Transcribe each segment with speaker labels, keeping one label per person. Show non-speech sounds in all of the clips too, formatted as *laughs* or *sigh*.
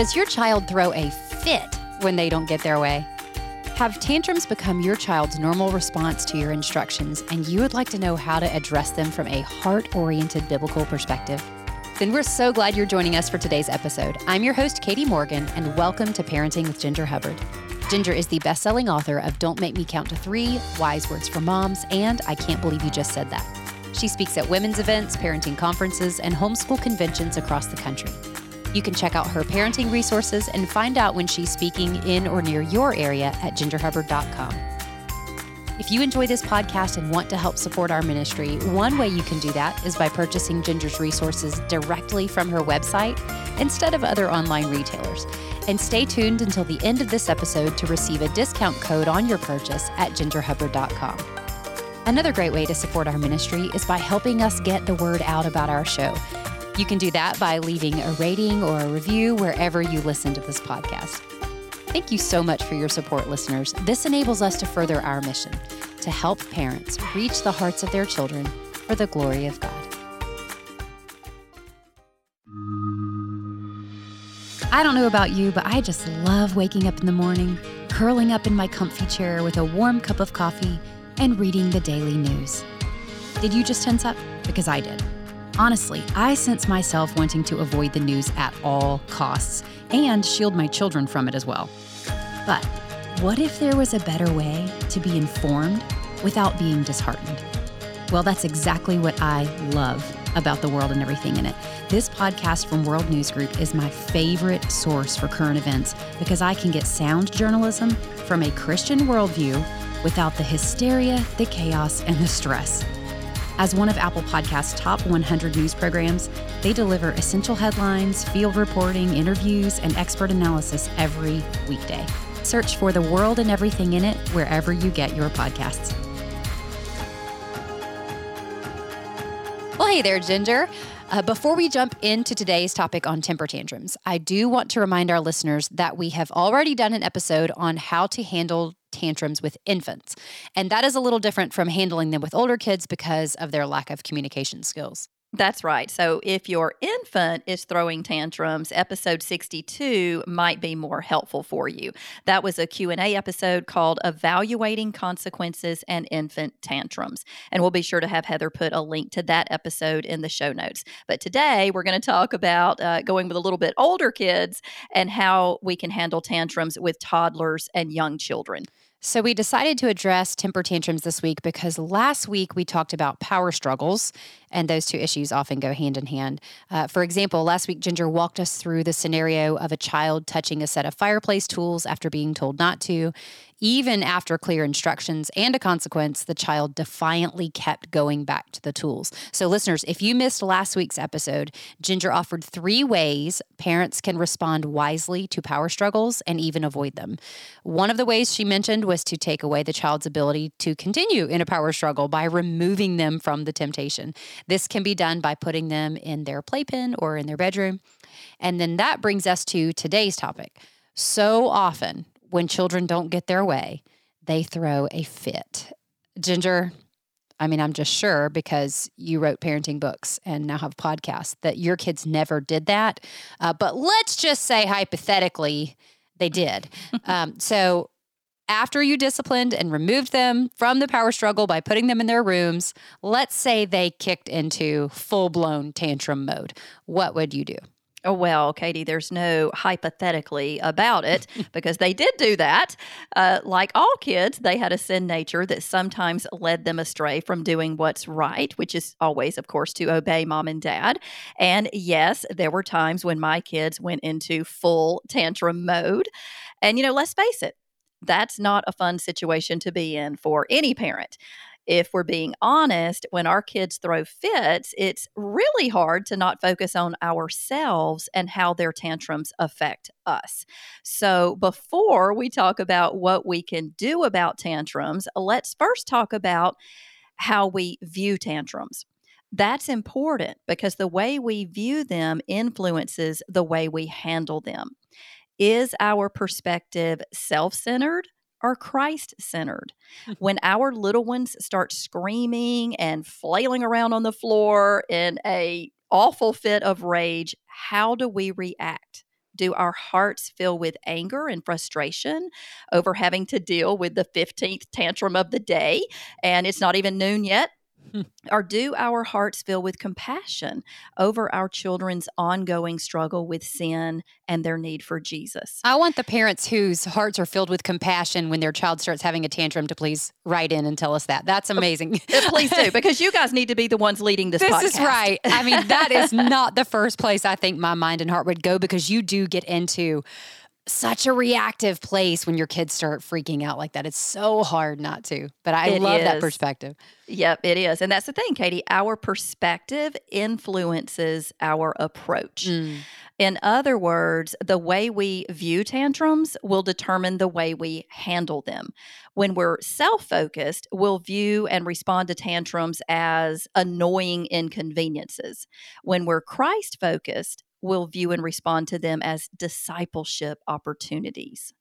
Speaker 1: Does your child throw a fit when they don't get their way? Have tantrums become your child's normal response to your instructions, and you would like to know how to address them from a heart oriented biblical perspective? Then we're so glad you're joining us for today's episode. I'm your host, Katy Morgan, and welcome to Parenting with Ginger Hubbard. Ginger is the best selling author of Don't Make Me Count to Three, Wise Words for Moms, and I Can't Believe You Just Said That. She speaks at women's events, parenting conferences, and homeschool conventions across the country. You can check out her parenting resources and find out when she's speaking in or near your area at gingerhubbard.com. If you enjoy this podcast and want to help support our ministry, one way you can do that is by purchasing Ginger's resources directly from her website instead of other online retailers. And stay tuned until the end of this episode to receive a discount code on your purchase at gingerhubbard.com. Another great way to support our ministry is by helping us get the word out about our show. You can do that by leaving a rating or a review wherever you listen to this podcast. Thank you so much for your support, listeners. This enables us to further our mission to help parents reach the hearts of their children for the glory of God. I don't know about you, but I just love waking up in the morning, curling up in my comfy chair with a warm cup of coffee, and reading the daily news. Did you just tense up? Because I did. Honestly, I sense myself wanting to avoid the news at all costs and shield my children from it as well. But what if there was a better way to be informed without being disheartened? Well, that's exactly what I love about the world and everything in it. This podcast from World News Group is my favorite source for current events because I can get sound journalism from a Christian worldview without the hysteria, the chaos, and the stress. As one of Apple Podcast's top 100 news programs, they deliver essential headlines, field reporting, interviews, and expert analysis every weekday. Search for The World and Everything in It wherever you get your podcasts. Well, hey there, Ginger. Uh, before we jump into today's topic on temper tantrums, I do want to remind our listeners that we have already done an episode on how to handle tantrums with infants. And that is a little different from handling them with older kids because of their lack of communication skills.
Speaker 2: That's right. So if your infant is throwing tantrums, episode 62 might be more helpful for you. That was a Q&A episode called Evaluating Consequences and Infant Tantrums. And we'll be sure to have Heather put a link to that episode in the show notes. But today we're going to talk about uh, going with a little bit older kids and how we can handle tantrums with toddlers and young children.
Speaker 1: So, we decided to address temper tantrums this week because last week we talked about power struggles, and those two issues often go hand in hand. Uh, for example, last week Ginger walked us through the scenario of a child touching a set of fireplace tools after being told not to. Even after clear instructions and a consequence, the child defiantly kept going back to the tools. So, listeners, if you missed last week's episode, Ginger offered three ways parents can respond wisely to power struggles and even avoid them. One of the ways she mentioned was to take away the child's ability to continue in a power struggle by removing them from the temptation. This can be done by putting them in their playpen or in their bedroom. And then that brings us to today's topic. So often, when children don't get their way, they throw a fit. Ginger, I mean, I'm just sure because you wrote parenting books and now have podcasts that your kids never did that. Uh, but let's just say hypothetically, they did. *laughs* um, so after you disciplined and removed them from the power struggle by putting them in their rooms, let's say they kicked into full blown tantrum mode. What would you do?
Speaker 2: Oh, well, Katy, there's no hypothetically about it *laughs* because they did do that. Uh, like all kids, they had a sin nature that sometimes led them astray from doing what's right, which is always, of course, to obey mom and dad. And yes, there were times when my kids went into full tantrum mode. And, you know, let's face it, that's not a fun situation to be in for any parent if we're being honest, when our kids throw fits, it's really hard to not focus on ourselves and how their tantrums affect us. So, before we talk about what we can do about tantrums, let's first talk about how we view tantrums. That's important because the way we view them influences the way we handle them. Is our perspective self centered? are Christ centered. *laughs* when our little ones start screaming and flailing around on the floor in a awful fit of rage, how do we react? Do our hearts fill with anger and frustration over having to deal with the 15th tantrum of the day and it's not even noon yet? Or do our hearts fill with compassion over our children's ongoing struggle with sin and their need for Jesus?
Speaker 1: I want the parents whose hearts are filled with compassion when their child starts having a tantrum to please write in and tell us that. That's oh, amazing.
Speaker 2: Eh, please do, *laughs* because you guys need to be the ones leading this
Speaker 1: This
Speaker 2: podcast.
Speaker 1: is right. I mean, that is *laughs* not the first place I think my mind and heart would go because you do get into such a reactive place when your kids start freaking out like that. It's so hard not to. But I
Speaker 2: It
Speaker 1: love that perspective.
Speaker 2: Yep, it is. And that's the thing, Katy. Our perspective influences our approach.
Speaker 1: Mm.
Speaker 2: In other words, the way we view tantrums will determine the way we handle them. When we're self focused, we'll view and respond to tantrums as annoying inconveniences. When we're Christ focused, we'll view and respond to them as discipleship opportunities.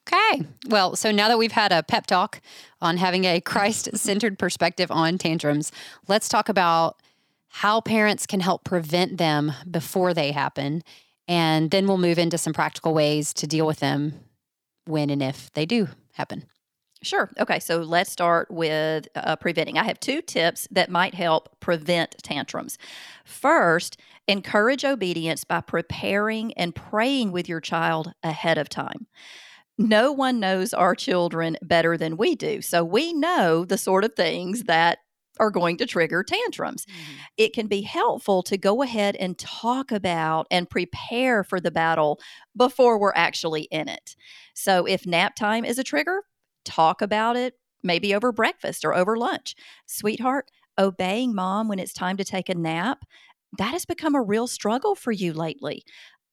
Speaker 1: Okay. Well, so now that we've had a pep talk on having a Christ centered *laughs* perspective on tantrums, let's talk about how parents can help prevent them before they happen. And then we'll move into some practical ways to deal with them when and if they do happen.
Speaker 2: Sure. Okay. So let's start with uh, preventing. I have two tips that might help prevent tantrums. First, encourage obedience by preparing and praying with your child ahead of time. No one knows our children better than we do. So we know the sort of things that are going to trigger tantrums. It can be helpful to go ahead and talk about and prepare for the battle before we're actually in it. So if nap time is a trigger, talk about it maybe over breakfast or over lunch. Sweetheart, obeying mom when it's time to take a nap, that has become a real struggle for you lately.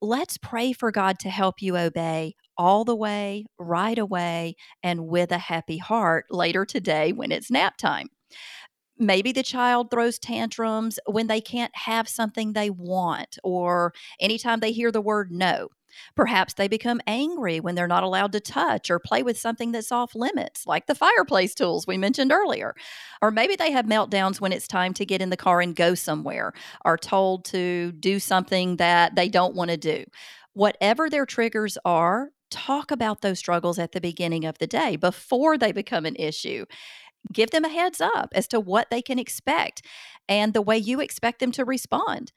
Speaker 2: Let's pray for God to help you obey all the way, right away, and with a happy heart later today when it's nap time. Maybe the child throws tantrums when they can't have something they want or anytime they hear the word no. Perhaps they become angry when they're not allowed to touch or play with something that's off limits, like the fireplace tools we mentioned earlier. Or maybe they have meltdowns when it's time to get in the car and go somewhere, or told to do something that they don't want to do. Whatever their triggers are, talk about those struggles at the beginning of the day before they become an issue. Give them a heads up as to what they can expect and the way you expect them to respond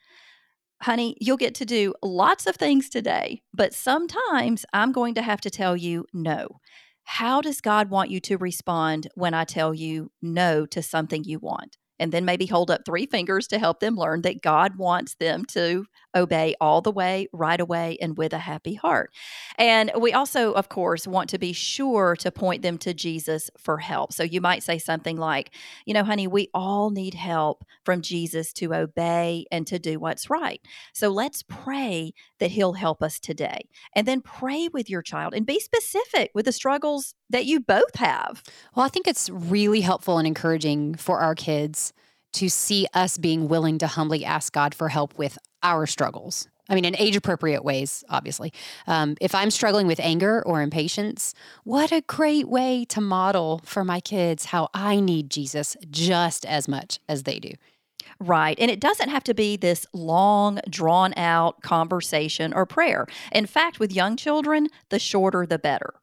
Speaker 2: honey, you'll get to do lots of things today, but sometimes I'm going to have to tell you no. How does God want you to respond when I tell you no to something you want? And then maybe hold up three fingers to help them learn that God wants them to obey all the way, right away, and with a happy heart. And we also, of course, want to be sure to point them to Jesus for help. So you might say something like, you know, honey, we all need help from Jesus to obey and to do what's right. So let's pray that He'll help us today. And then pray with your child and be specific with the struggles that you both have.
Speaker 1: Well, I think it's really helpful and encouraging for our kids to see us being willing to humbly ask God for help with our struggles. I mean, in age appropriate ways, obviously. Um, if I'm struggling with anger or impatience, what a great way to model for my kids how I need Jesus just as much as they do.
Speaker 2: Right. And it doesn't have to be this long, drawn out conversation or prayer. In fact, with young children, the shorter the better.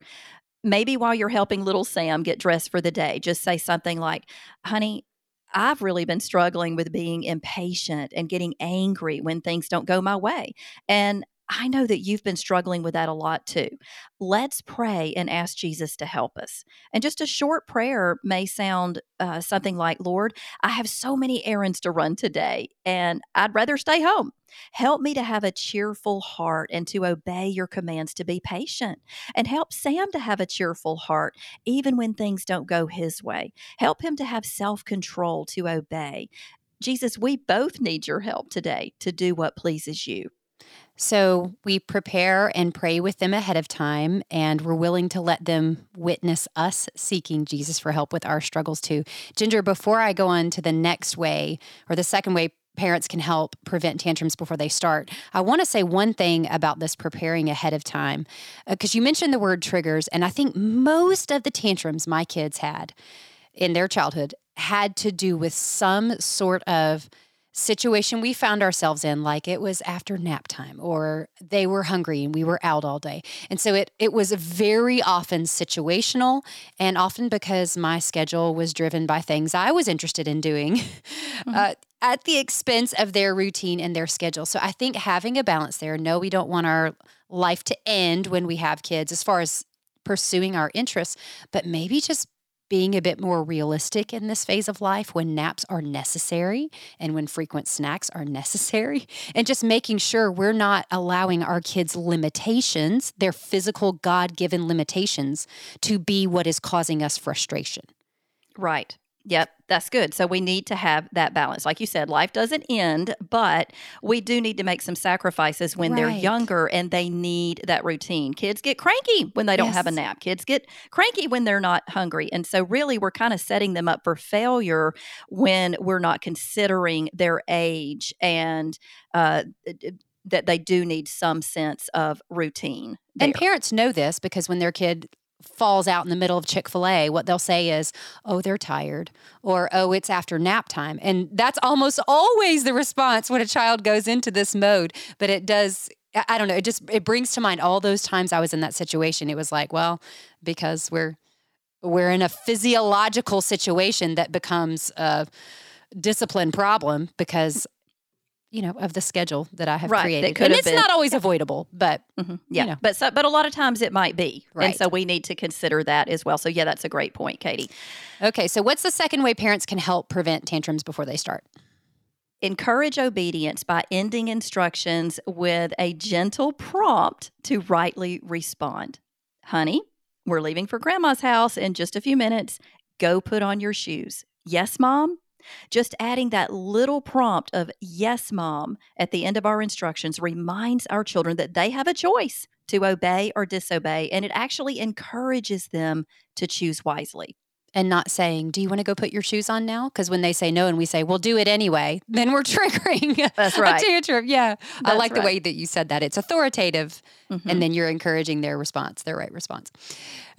Speaker 2: Maybe while you're helping little Sam get dressed for the day, just say something like, honey, I've really been struggling with being impatient and getting angry when things don't go my way. And I know that you've been struggling with that a lot too. Let's pray and ask Jesus to help us. And just a short prayer may sound uh, something like, Lord, I have so many errands to run today, and I'd rather stay home. Help me to have a cheerful heart and to obey your commands to be patient. And help Sam to have a cheerful heart, even when things don't go his way. Help him to have self control to obey. Jesus, we both need your help today to do what pleases you.
Speaker 1: So we prepare and pray with them ahead of time, and we're willing to let them witness us seeking Jesus for help with our struggles too. Ginger, before I go on to the next way or the second way parents can help prevent tantrums before they start, I want to say one thing about this preparing ahead of time. Because uh, you mentioned the word triggers, and I think most of the tantrums my kids had in their childhood had to do with some sort of situation we found ourselves in like it was after nap time or they were hungry and we were out all day and so it it was very often situational and often because my schedule was driven by things i was interested in doing *laughs* mm-hmm. uh, at the expense of their routine and their schedule so i think having a balance there no we don't want our life to end when we have kids as far as pursuing our interests but maybe just being a bit more realistic in this phase of life when naps are necessary and when frequent snacks are *laughs* necessary, and just making sure we're not allowing our kids' limitations, their physical God given limitations, to be what is causing us frustration.
Speaker 2: Right. Yep, that's good. So we need to have that balance. Like you said, life doesn't end, but we do need to make some sacrifices when right. they're younger and they need that routine. Kids get cranky when they don't yes. have a nap. Kids get cranky when they're not hungry. And so really we're kind of setting them up for failure when we're not considering their age and uh, that they do need some sense of routine.
Speaker 1: There. And parents know this because when their kid falls out in the middle of Chick fil A, what they'll say is, oh, they're tired, or oh, it's after nap time. And that's almost always the response when a child goes into this mode. But it does, I don't know, it just, it brings to mind all those times I was in that situation. It was like, well, because we're, we're in a physiological situation that becomes a discipline problem because you know, of the schedule that I have right, created. And it's been. not always avoidable, but
Speaker 2: mm-hmm. yeah, you know. but so, but a lot of times it might be, right. and so we need to consider that as well. So yeah, that's a great point, Katy.
Speaker 1: Okay, so what's the second way parents can help prevent tantrums before they start?
Speaker 2: Encourage obedience by ending instructions with a gentle prompt to rightly respond. Honey, we're leaving for grandma's house in just a few minutes. Go put on your shoes. Yes, mom. Just adding that little prompt of yes, mom at the end of our instructions reminds our children that they have a choice to obey or disobey, and it actually encourages them to choose wisely
Speaker 1: and not saying, Do you want to go put your shoes on now? Because when they say no and we say, We'll do it anyway, *laughs* then we're triggering
Speaker 2: That's *laughs* right.
Speaker 1: a tantrum. Yeah. That's I like right. the way that you said that. It's authoritative, mm-hmm. and then you're encouraging their response, their right response.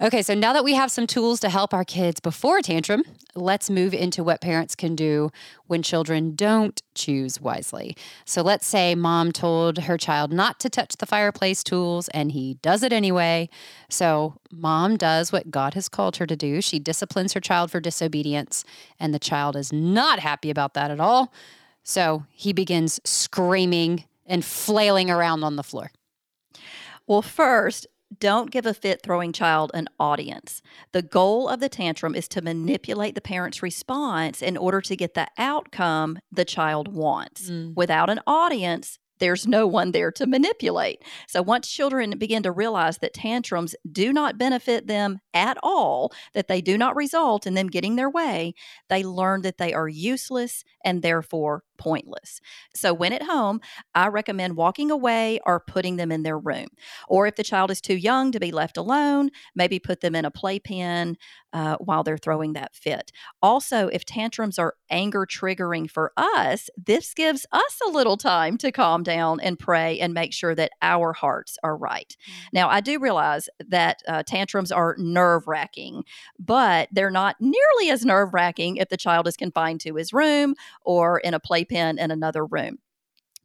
Speaker 1: Okay, so now that we have some tools to help our kids before a tantrum, let's move into what parents can do when children don't choose wisely. So let's say mom told her child not to touch the fireplace tools and he does it anyway. So mom does what God has called her to do. She disciplines her child for disobedience, and the child is not happy about that at all. So he begins screaming and flailing around on the floor.
Speaker 2: Well, first, don't give a fit throwing child an audience. The goal of the tantrum is to manipulate the parent's response in order to get the outcome the child wants. Mm. Without an audience, there's no one there to manipulate. So once children begin to realize that tantrums do not benefit them at all, that they do not result in them getting their way, they learn that they are useless and therefore pointless. So when at home, I recommend walking away or putting them in their room. Or if the child is too young to be left alone, maybe put them in a playpen uh, while they're throwing that fit. Also, if tantrums are anger triggering for us, this gives us a little time to calm down and pray and make sure that our hearts are right. Mm-hmm. Now, I do realize that uh, tantrums are nerve wracking, but they're not nearly as nerve wracking if the child is confined to his room or in a playpen in another room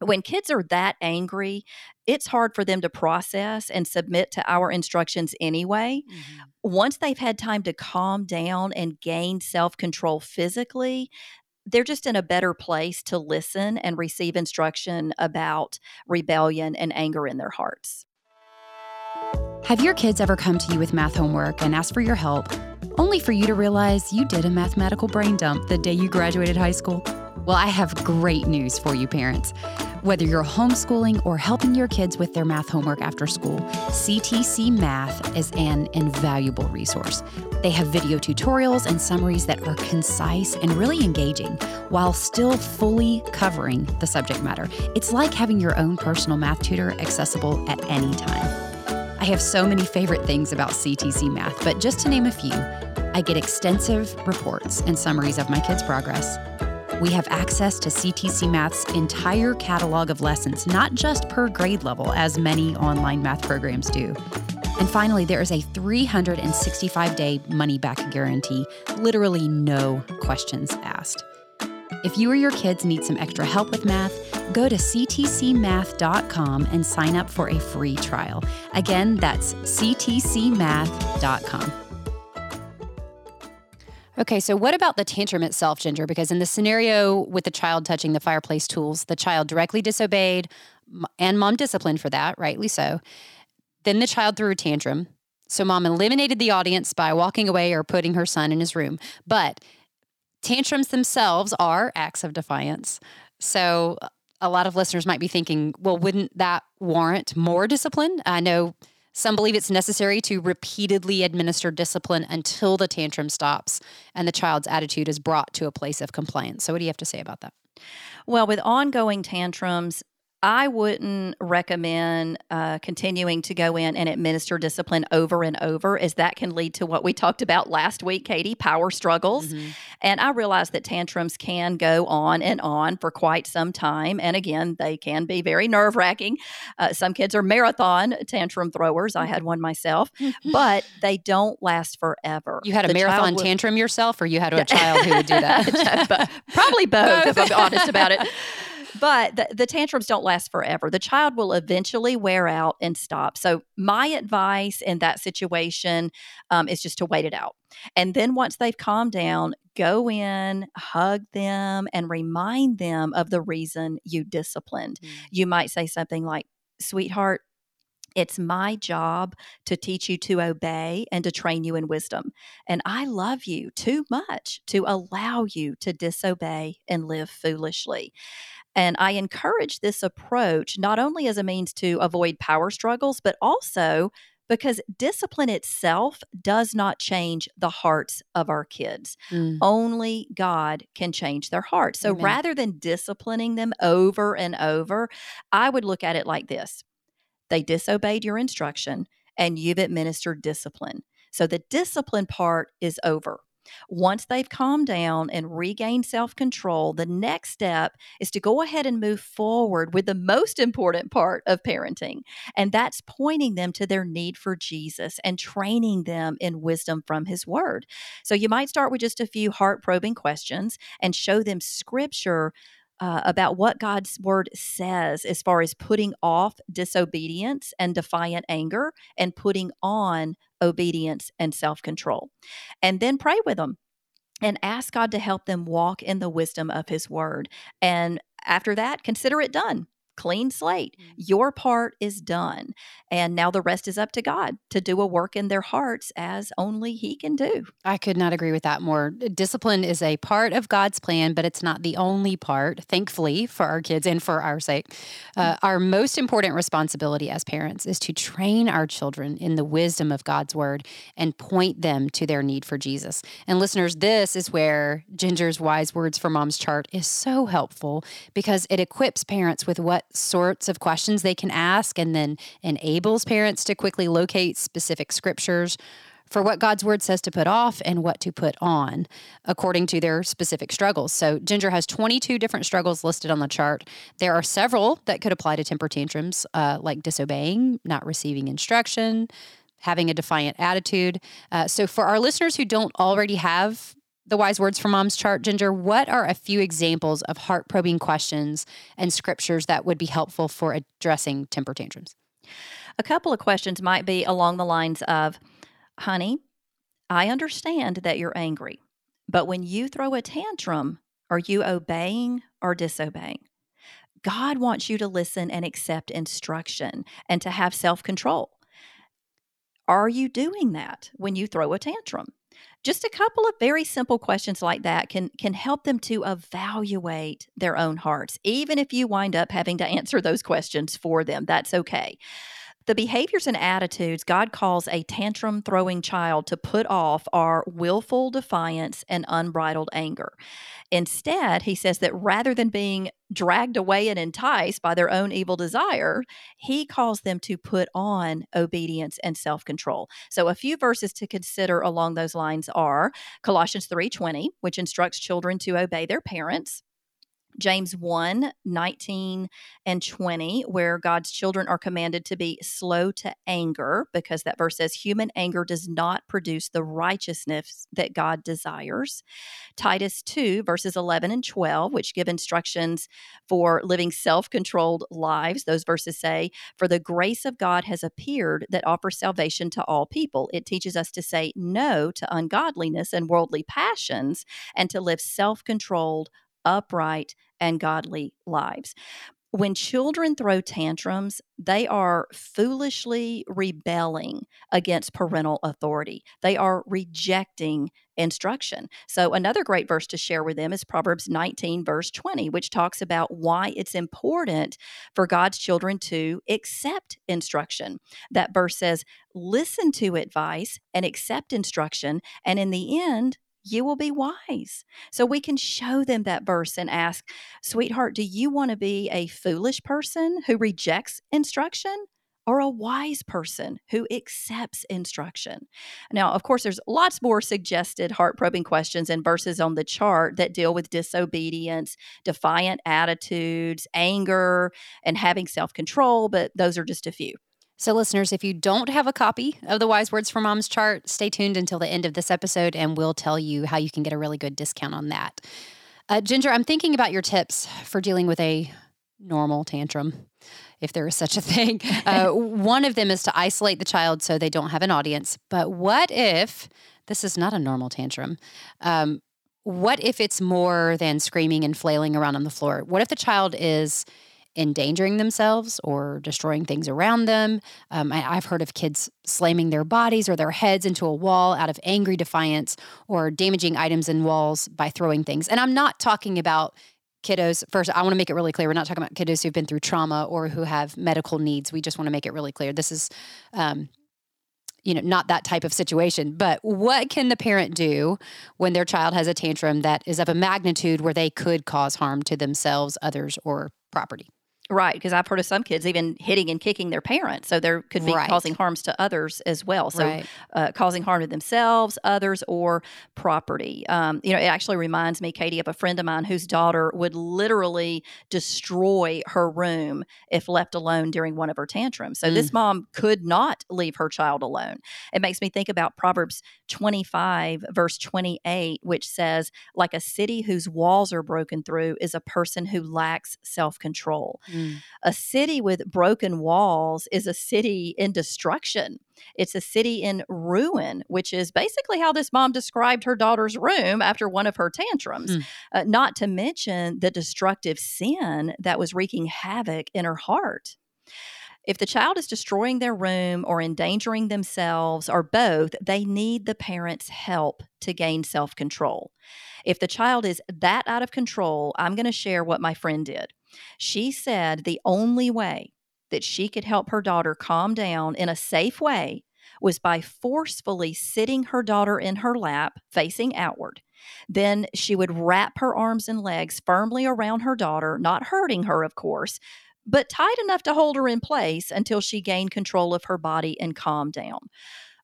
Speaker 2: when kids are that angry, it's hard for them to process and submit to our instructions anyway. Mm-hmm. Once they've had time to calm down and gain self control physically, they're just in a better place to listen and receive instruction about rebellion and anger in their hearts.
Speaker 1: Have your kids ever come to you with math homework and asked for your help, only for you to realize you did a mathematical brain dump the day you graduated high school? Well, I have great news for you, parents. Whether you're homeschooling or helping your kids with their math homework after school, CTC Math is an invaluable resource. They have video tutorials and summaries that are concise and really engaging while still fully covering the subject matter. It's like having your own personal math tutor accessible at any time. I have so many favorite things about CTC Math, but just to name a few, I get extensive reports and summaries of my kids' progress we have access to CTC Math's entire catalog of lessons, not just per grade level, as many online math programs do. And finally, there is a 365 day money back guarantee, literally no questions asked. If you or your kids need some extra help with math, go to ctcmath.com and sign up for a free trial. Again, that's ctcmath.com. Okay, so what about the tantrum itself, Ginger? Because in the scenario with the child touching the fireplace tools, the child directly disobeyed and mom disciplined for that, rightly so. Then the child threw a tantrum. So mom eliminated the audience by walking away or putting her son in his room. But tantrums themselves are acts of defiance. So uh, a lot of listeners might be thinking, well, wouldn't that warrant more discipline? I know some believe it's necessary to repeatedly administer discipline until the tantrum stops and the child's attitude is brought to a place of compliance. So, what do you have to say about that?
Speaker 2: Well, with ongoing tantrums, I wouldn't recommend uh, continuing to go in and administer discipline over and over, as that can lead to what we talked about last week, Katy power struggles. Mm-hmm. And I realize that tantrums can go on and on for quite some time. And again, they can be very nerve wracking. Uh, some kids are marathon tantrum throwers. I had one myself, but *laughs* they don't last forever.
Speaker 1: You had a the marathon would, tantrum yourself, or you had a child who would do that? *laughs*
Speaker 2: Probably *laughs* both, if I'm honest about it but the, the tantrums don't last forever. The child will eventually wear out and stop. So, my advice in that situation um, is just to wait it out. And then once they've calmed down, go in, hug them, and remind them of the reason you disciplined. Mm. You might say something like, Sweetheart, it's my job to teach you to obey and to train you in wisdom. And I love you too much to allow you to disobey and live foolishly. And I encourage this approach not only as a means to avoid power struggles, but also because discipline itself does not change the hearts of our kids. Mm. Only God can change their hearts. So Amen. rather than disciplining them over and over, I would look at it like this they disobeyed your instruction and you've administered discipline. So the discipline part is over. Once they've calmed down and regained self control, the next step is to go ahead and move forward with the most important part of parenting. And that's pointing them to their need for Jesus and training them in wisdom from his word. So you might start with just a few heart probing questions and show them scripture uh, about what God's word says as far as putting off disobedience and defiant anger and putting on obedience and self control. And then pray with them and ask God to help them walk in the wisdom of his word. And after that, consider it done clean slate. Mm-hmm. Your part is done. And now the rest is up to God to do a work in their hearts as only He can do.
Speaker 1: I could not agree with that more. Discipline is a part of God's plan, but it's not the only part, thankfully, for our kids and for our sake. Uh, our most important responsibility as parents is to train our children in the wisdom of God's word and point them to their need for Jesus. And listeners, this is where Ginger's Wise Words for Moms chart is so helpful because it equips parents with what sorts of questions they can ask and then enables parents to quickly locate specific scriptures for what God's word says to put off and what to put on according to their specific struggles. So, Ginger has 22 different struggles listed on the chart. There are several that could apply to temper tantrums, uh, like disobeying, not receiving instruction, having a defiant attitude. Uh, so, for our listeners who don't already have the Wise Words for Moms chart, Ginger, what are a few examples of heart probing questions and scriptures that would be helpful for addressing temper tantrums?
Speaker 2: A couple of questions might be along the lines of, honey, I understand that you're angry, but when you throw a tantrum, are you obeying or disobeying? God wants you to listen and accept instruction and to have self control. Are you doing that when you throw a tantrum? Just a couple of very simple questions like that can can help them to evaluate their own hearts even if you wind up having to answer those questions for them that's okay the behaviors and attitudes God calls a tantrum throwing child to put off are willful defiance and unbridled anger. Instead, he says that rather than being dragged away and enticed by their own evil desire, he calls them to put on obedience and self-control. So a few verses to consider along those lines are Colossians 3:20, which instructs children to obey their parents. James 1 19 and 20, where God's children are commanded to be slow to anger, because that verse says, human anger does not produce the righteousness that God desires. Titus 2, verses 11 and 12, which give instructions for living self controlled lives. Those verses say, For the grace of God has appeared that offers salvation to all people. It teaches us to say no to ungodliness and worldly passions and to live self controlled, upright, and godly lives. When children throw tantrums, they are foolishly rebelling against parental authority. They are rejecting instruction. So, another great verse to share with them is Proverbs 19, verse 20, which talks about why it's important for God's children to accept instruction. That verse says, Listen to advice and accept instruction, and in the end, you will be wise. So we can show them that verse and ask, sweetheart, do you want to be a foolish person who rejects instruction? Or a wise person who accepts instruction. Now, of course, there's lots more suggested heart probing questions and verses on the chart that deal with disobedience, defiant attitudes, anger, and having self control, but those are just a few.
Speaker 1: So, listeners, if you don't have a copy of the Wise Words for Moms chart, stay tuned until the end of this episode and we'll tell you how you can get a really good discount on that. Uh, Ginger, I'm thinking about your tips for dealing with a normal tantrum, if there is such a thing. *laughs* Uh, one of them is to isolate the child so they don't have an audience. But what if this is not a normal tantrum? Um, what if it's more than screaming and flailing around on the floor? What if the child is endangering themselves or destroying things around them. Um, I, have heard of kids slamming their bodies or their heads into a wall out of angry defiance or damaging items in walls by throwing things. And I'm not talking about kiddos. First, I want to make it really clear we're not talking about kiddos who've been through trauma or who have medical needs. We just want to make it really clear. This is, um, you know, not that type of situation. But what can the parent do when their child has a tantrum that is of a magnitude where they could cause harm to themselves, others, or property?
Speaker 2: Right, because I've heard of some kids even hitting and kicking their parents, so there could be right. causing harms to others as well. So, right. uh, causing harm to themselves, others, or property. Um, you know, it actually reminds me, Katy, of a friend of mine whose daughter would literally destroy her room if left alone during one of her tantrums. So, mm. this mom could not leave her child alone. It makes me think about Proverbs 25, verse 28, which says, "Like a city whose walls are broken through is a person who lacks self control." Mm. Mm. A city with broken walls is a city in destruction. It's a city in ruin, which is basically how this mom described her daughter's room after one of her tantrums. Mm. Uh, not to mention the destructive sin that was wreaking havoc in her heart. If the child is destroying their room or endangering themselves or both, they need the parent's help to gain self control. If the child is that out of control, I'm going to share what my friend did. She said the only way that she could help her daughter calm down in a safe way was by forcefully sitting her daughter in her lap facing outward. Then she would wrap her arms and legs firmly around her daughter, not hurting her, of course, but tight enough to hold her in place until she gained control of her body and calmed down.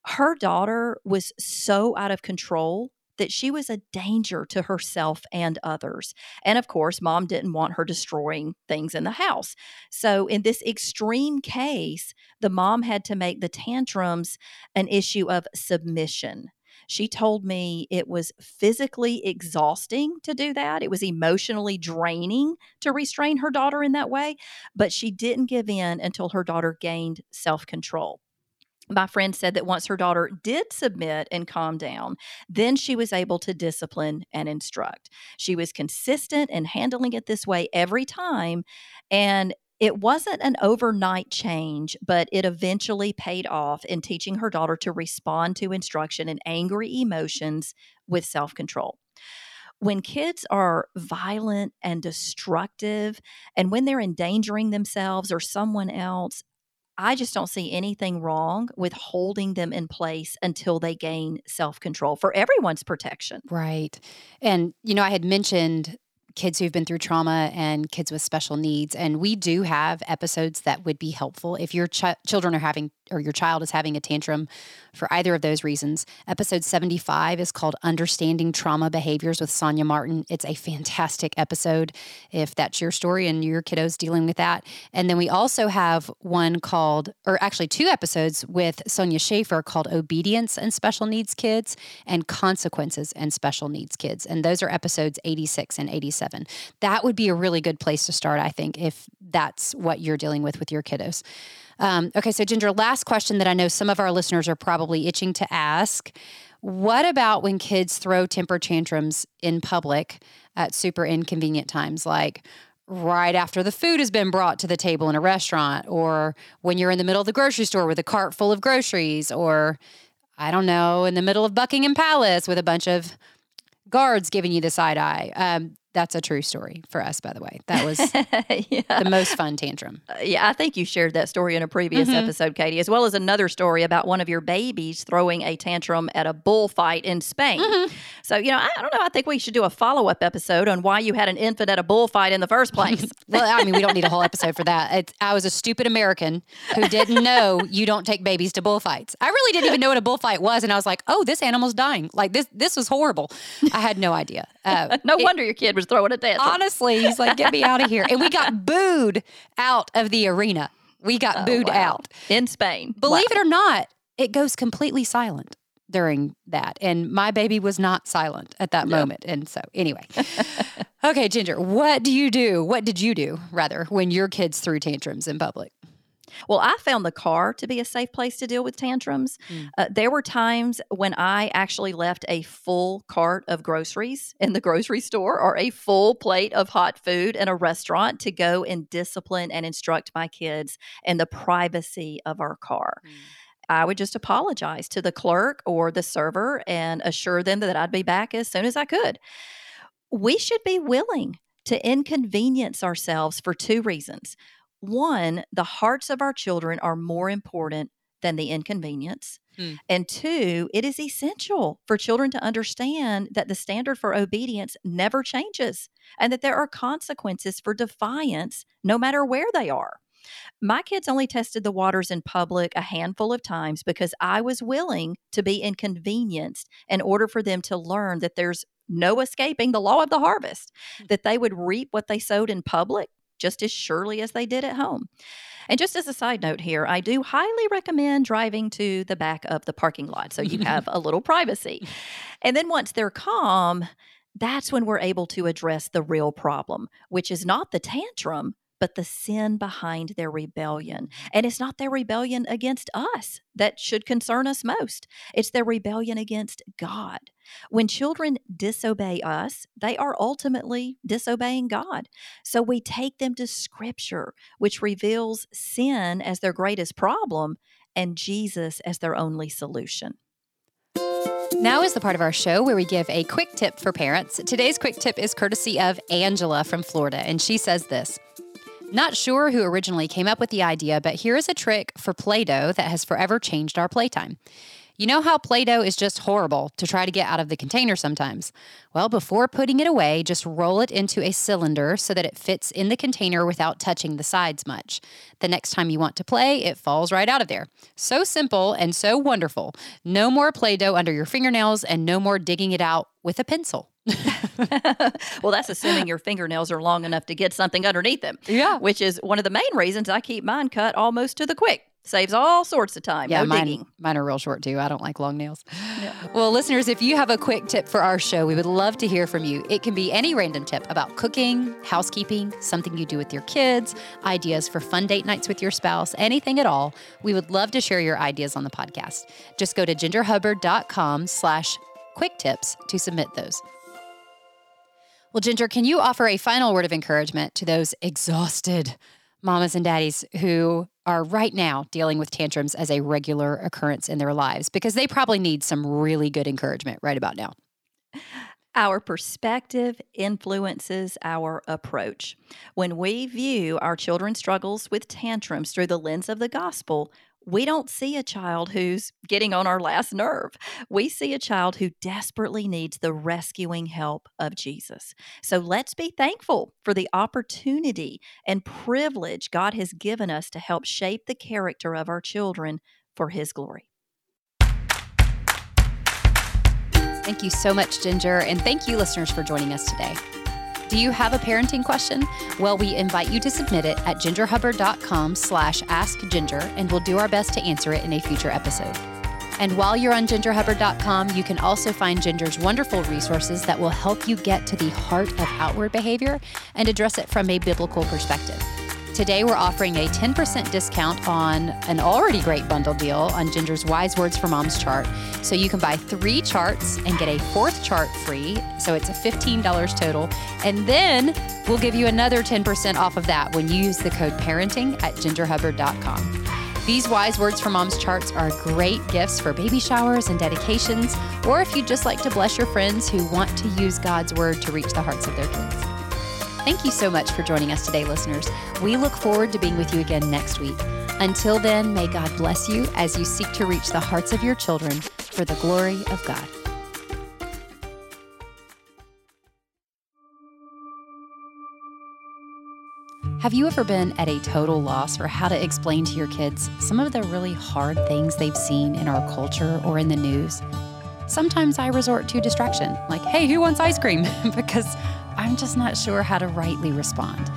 Speaker 2: Her daughter was so out of control that she was a danger to herself and others. And of course, mom didn't want her destroying things in the house. So, in this extreme case, the mom had to make the tantrums an issue of submission. She told me it was physically exhausting to do that. It was emotionally draining to restrain her daughter in that way, but she didn't give in until her daughter gained self control my friend said that once her daughter did submit and calm down, then she was able to discipline and instruct. She was consistent in handling it this way every time. And it wasn't an overnight change, but it eventually paid off in teaching her daughter to respond to instruction and angry emotions with self control when kids are violent and destructive and when they're endangering themselves or someone else, I just don't see anything wrong with holding them in place until they gain self control for everyone's protection.
Speaker 1: Right. And, you know, I had mentioned kids who've been through trauma and kids with special needs. And we do have episodes that would be helpful if your ch- children are having or your child is having a tantrum for either of those reasons. Episode 75 is called Understanding Trauma Behaviors with Sonia Martin. It's a fantastic episode if that's your story and your kiddos dealing with that. And then we also have one called, or actually two episodes with Sonia Schaefer called Obedience and Special Needs Kids and Consequences and Special Needs Kids. And those are episodes 86 and 87. That would be a really good place to start, I think, if that's what you're dealing with with your kiddos. Um, okay, so Ginger, last question that I know some of our listeners are probably itching to ask. What about when kids throw temper tantrums in public at super inconvenient times, like right after the food has been brought to the table in a restaurant, or when you're in the middle of the grocery store with a cart full of groceries, or I don't know, in the middle of Buckingham Palace with a bunch of guards giving you the side eye. Um, that's a true story for us, by the way. That was *laughs* yeah. the most fun tantrum.
Speaker 2: Uh, yeah, I think you shared that story in a previous mm-hmm. episode, Katy, as well as another story about one of your babies throwing a tantrum at a bullfight in Spain. Mm-hmm. So, you know, I, I, don't know. I think we should do a follow up episode on why you had an infant at a bullfight in the first place. *laughs*
Speaker 1: well, I mean, we don't need a whole episode for that. It's, I was a stupid American who didn't know you don't take babies to bullfights. I really didn't even know what a bullfight was. And I was like, oh, this animal's dying. Like, this, this was horrible. I had no idea.
Speaker 2: Uh, *laughs* no it, wonder your kid was throwing a tantrum.
Speaker 1: Honestly, he's like, get me out of here. And we got booed out of the arena. We got oh, booed wow. out.
Speaker 2: In Spain.
Speaker 1: Believe wow. it or not, it goes completely silent during that. And my baby was not silent at that moment. And so, anyway. *laughs* okay, Ginger, what do you do? What did you do, rather, when your kids threw tantrums in public?
Speaker 2: Well, I found the car to be a safe place to deal with tantrums. Mm. Uh, there were times when I actually left a full cart of groceries in the grocery store or a full plate of hot food in a restaurant to go and discipline and instruct my kids in the privacy of our car. Mm. I would just apologize to the clerk or the server and assure them that I'd be back as soon as I could. We should be willing to inconvenience ourselves for two reasons. One, the hearts of our children are more important than the inconvenience. Hmm. And two, it is essential for children to understand that the standard for obedience never changes and that there are consequences for defiance no matter where they are. My kids only tested the waters in public a handful of times because I was willing to be inconvenienced in order for them to learn that there's no escaping the law of the harvest, hmm. that they would reap what they sowed in public just as surely as they did at home. And just as a side note here, I do highly recommend driving to the back of the parking lot so you have *laughs* a little privacy. And then once they're calm, that's when we're able to address the real problem, which is not the tantrum, but the sin behind their rebellion. And it's not their rebellion against us that should concern us most, it's their rebellion against God. When children disobey us, they are ultimately disobeying God. So we take them to Scripture, which reveals sin as their greatest problem and Jesus as their only solution.
Speaker 1: Now is the part of our show where we give a quick tip for parents. Today's quick tip is courtesy of Angela from Florida, and she says this not sure who originally came up with the idea, but here is a trick for Play Doh that has forever changed our playtime. You know how Play Doh is just horrible to try to get out of the container sometimes? Well, before putting it away, just roll it into a cylinder so that it fits in the container without touching the sides much. The next time you want to play, it falls right out of there. So simple and so wonderful. No more Play Doh under your fingernails and no more digging it out with a pencil. *laughs*
Speaker 2: well, that's assuming your fingernails are long enough to get something underneath them.
Speaker 1: Yeah.
Speaker 2: Which is one of the main reasons I keep mine cut almost to the quick. Saves all sorts of time.
Speaker 1: Yeah,
Speaker 2: no
Speaker 1: mine,
Speaker 2: digging.
Speaker 1: mine are real short too. I don't like long nails. Yeah. Well, listeners, if you have a quick tip for our show, we would love to hear from you. It can be any random tip about cooking, housekeeping, something you do with your kids, ideas for fun date nights with your spouse, anything at all. We would love to share your ideas on the podcast. Just go to gingerhubbard.com slash quick tips to submit those. Well, Ginger, can you offer a final word of encouragement to those exhausted mamas and daddies who are right now dealing with tantrums as a regular occurrence in their lives? Because they probably need some really good encouragement right about now.
Speaker 2: Our perspective influences our approach. When we view our children's struggles with tantrums through the lens of the gospel, we don't see a child who's getting on our last nerve. We see a child who desperately needs the rescuing help of Jesus. So let's be thankful for the opportunity and privilege God has given us to help shape the character of our children for His glory.
Speaker 1: Thank you so much, Ginger. And thank you, listeners, for joining us today. Do you have a parenting question? Well, we invite you to submit it at gingerhubbard.com slash askginger, and we'll do our best to answer it in a future episode. And while you're on gingerhubbard.com, you can also find Ginger's wonderful resources that will help you get to the heart of outward behavior and address it from a biblical perspective. Today, we're offering a 10% discount on an already great bundle deal on Ginger's Wise Words for Moms chart. So you can buy three charts and get a fourth chart free. So it's a $15 total. And then we'll give you another 10% off of that when you use the code parenting at gingerhubbard.com. These Wise Words for Moms charts are great gifts for baby showers and dedications, or if you'd just like to bless your friends who want to use God's Word to reach the hearts of their kids. Thank you so much for joining us today, listeners. We look forward to being with you again next week. Until then, may God bless you as you seek to reach the hearts of your children for the glory of God. Have you ever been at a total loss for how to explain to your kids some of the really hard things they've seen in our culture or in the news? Sometimes I resort to distraction, like, hey, who wants ice cream? *laughs* because I'm just not sure how to rightly respond.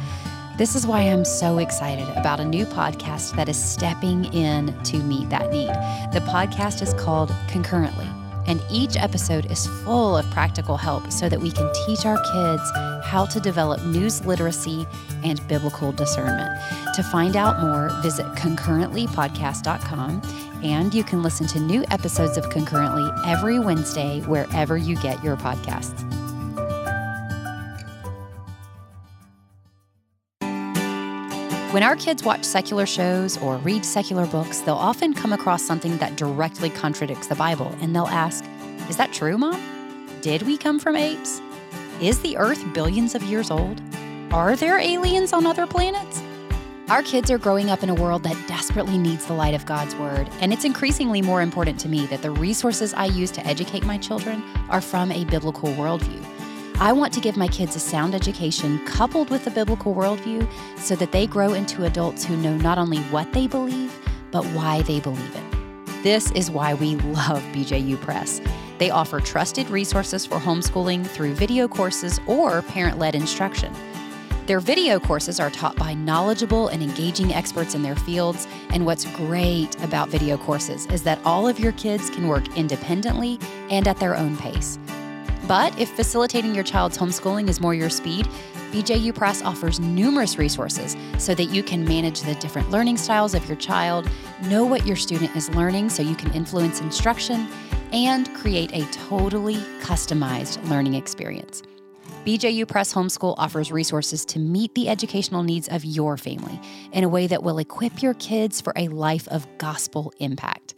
Speaker 1: This is why I'm so excited about a new podcast that is stepping in to meet that need. The podcast is called Concurrently, and each episode is full of practical help so that we can teach our kids how to develop news literacy and biblical discernment. To find out more, visit concurrentlypodcast.com and you can listen to new episodes of Concurrently every Wednesday wherever you get your podcasts. When our kids watch secular shows or read secular books, they'll often come across something that directly contradicts the Bible, and they'll ask, Is that true, Mom? Did we come from apes? Is the Earth billions of years old? Are there aliens on other planets? Our kids are growing up in a world that desperately needs the light of God's Word, and it's increasingly more important to me that the resources I use to educate my children are from a biblical worldview. I want to give my kids a sound education coupled with a biblical worldview so that they grow into adults who know not only what they believe, but why they believe it. This is why we love BJU Press. They offer trusted resources for homeschooling through video courses or parent led instruction. Their video courses are taught by knowledgeable and engaging experts in their fields. And what's great about video courses is that all of your kids can work independently and at their own pace. But if facilitating your child's homeschooling is more your speed, BJU Press offers numerous resources so that you can manage the different learning styles of your child, know what your student is learning so you can influence instruction, and create a totally customized learning experience. BJU Press Homeschool offers resources to meet the educational needs of your family in a way that will equip your kids for a life of gospel impact.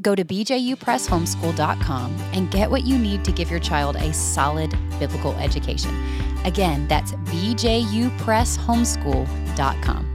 Speaker 1: Go to bjupresshomeschool.com and get what you need to give your child a solid biblical education. Again, that's bjupresshomeschool.com.